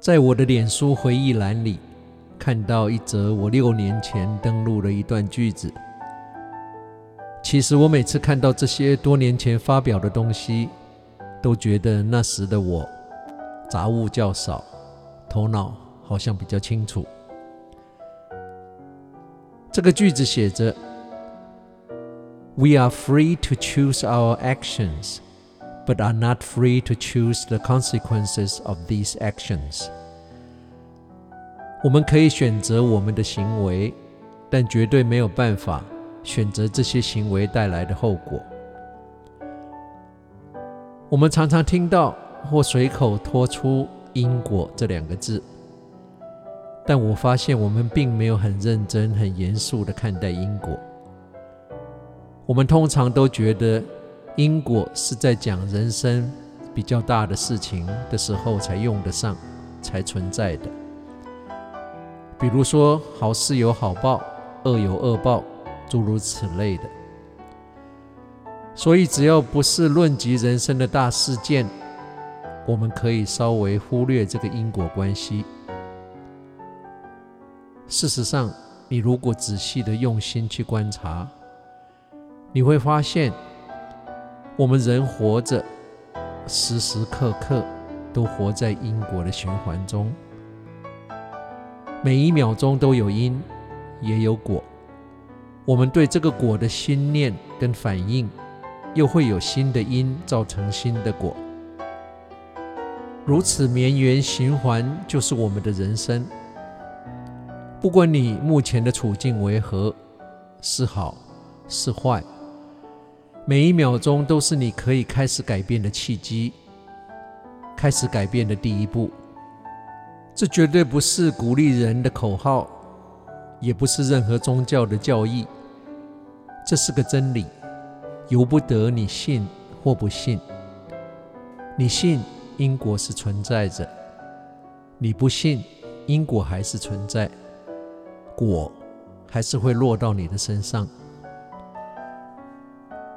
在我的脸书回忆栏里，看到一则我六年前登录的一段句子。其实我每次看到这些多年前发表的东西，都觉得那时的我杂物较少，头脑好像比较清楚。这个句子写着：“We are free to choose our actions。” But are not free to choose the consequences of these actions。我们可以选择我们的行为，但绝对没有办法选择这些行为带来的后果。我们常常听到或随口脱出“因果”这两个字，但我发现我们并没有很认真、很严肃地看待因果。我们通常都觉得。因果是在讲人生比较大的事情的时候才用得上，才存在的。比如说，好事有好报，恶有恶报，诸如此类的。所以，只要不是论及人生的大事件，我们可以稍微忽略这个因果关系。事实上，你如果仔细的用心去观察，你会发现。我们人活着，时时刻刻都活在因果的循环中，每一秒钟都有因，也有果。我们对这个果的心念跟反应，又会有新的因造成新的果，如此绵延循环，就是我们的人生。不管你目前的处境为何，是好是坏。每一秒钟都是你可以开始改变的契机，开始改变的第一步。这绝对不是鼓励人的口号，也不是任何宗教的教义。这是个真理，由不得你信或不信。你信因果是存在着，你不信因果还是存在，果还是会落到你的身上。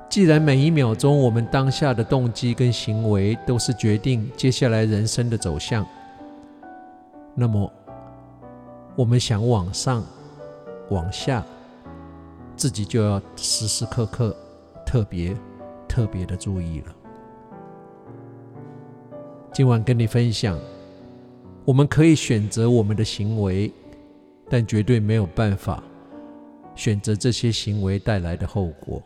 既然每一秒钟我们当下的动机跟行为都是决定接下来人生的走向，那么我们想往上、往下，自己就要时时刻刻特别特别的注意了。今晚跟你分享，我们可以选择我们的行为，但绝对没有办法选择这些行为带来的后果。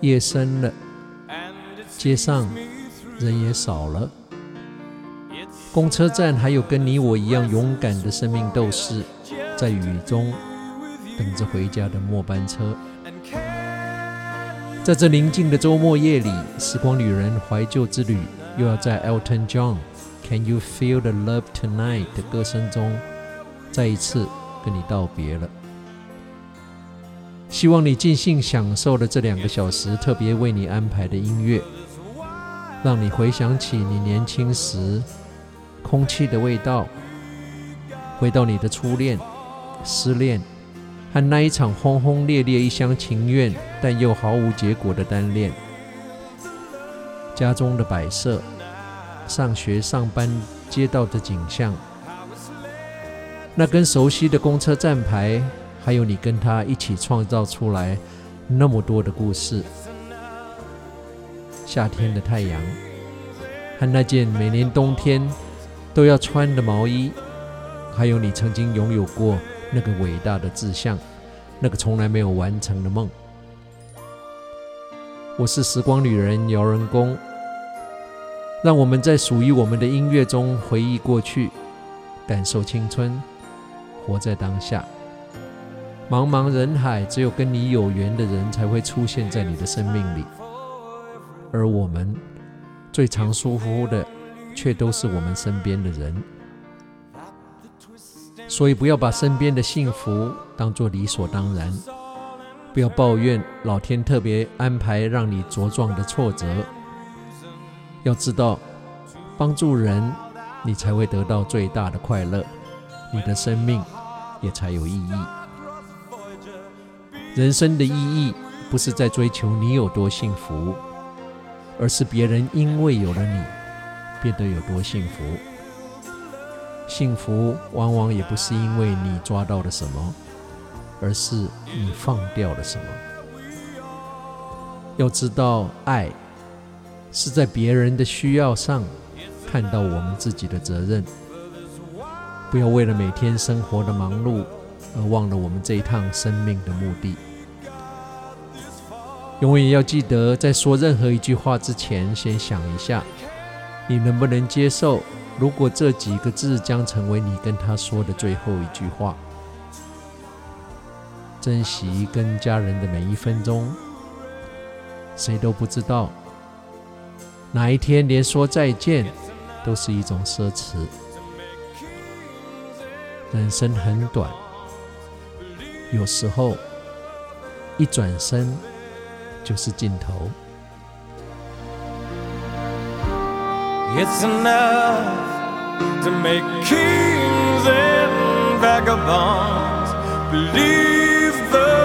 夜深了，街上人也少了，公车站还有跟你我一样勇敢的生命斗士，在雨中等着回家的末班车。在这宁静的周末夜里，时光旅人怀旧之旅又要在 Elton John Can You Feel the Love Tonight 的歌声中再一次跟你道别了。希望你尽兴享受了这两个小时特别为你安排的音乐，让你回想起你年轻时空气的味道，回到你的初恋、失恋。和那一场轰轰烈烈、一厢情愿但又毫无结果的单恋，家中的摆设，上学上班街道的景象，那根熟悉的公车站牌，还有你跟他一起创造出来那么多的故事，夏天的太阳，和那件每年冬天都要穿的毛衣，还有你曾经拥有过。那个伟大的志向，那个从来没有完成的梦。我是时光旅人姚仁恭，让我们在属于我们的音乐中回忆过去，感受青春，活在当下。茫茫人海，只有跟你有缘的人才会出现在你的生命里，而我们最常疏忽的，却都是我们身边的人。所以，不要把身边的幸福当作理所当然，不要抱怨老天特别安排让你茁壮的挫折。要知道，帮助人，你才会得到最大的快乐，你的生命也才有意义。人生的意义，不是在追求你有多幸福。而是别人因为有了你，变得有多幸福。幸福往往也不是因为你抓到了什么，而是你放掉了什么。要知道，爱是在别人的需要上看到我们自己的责任。不要为了每天生活的忙碌而忘了我们这一趟生命的目的。永远要记得，在说任何一句话之前，先想一下，你能不能接受？如果这几个字将成为你跟他说的最后一句话，珍惜跟家人的每一分钟，谁都不知道哪一天连说再见都是一种奢侈。人生很短，有时候一转身。就是尽头。It's enough to make kings and vagabonds believe the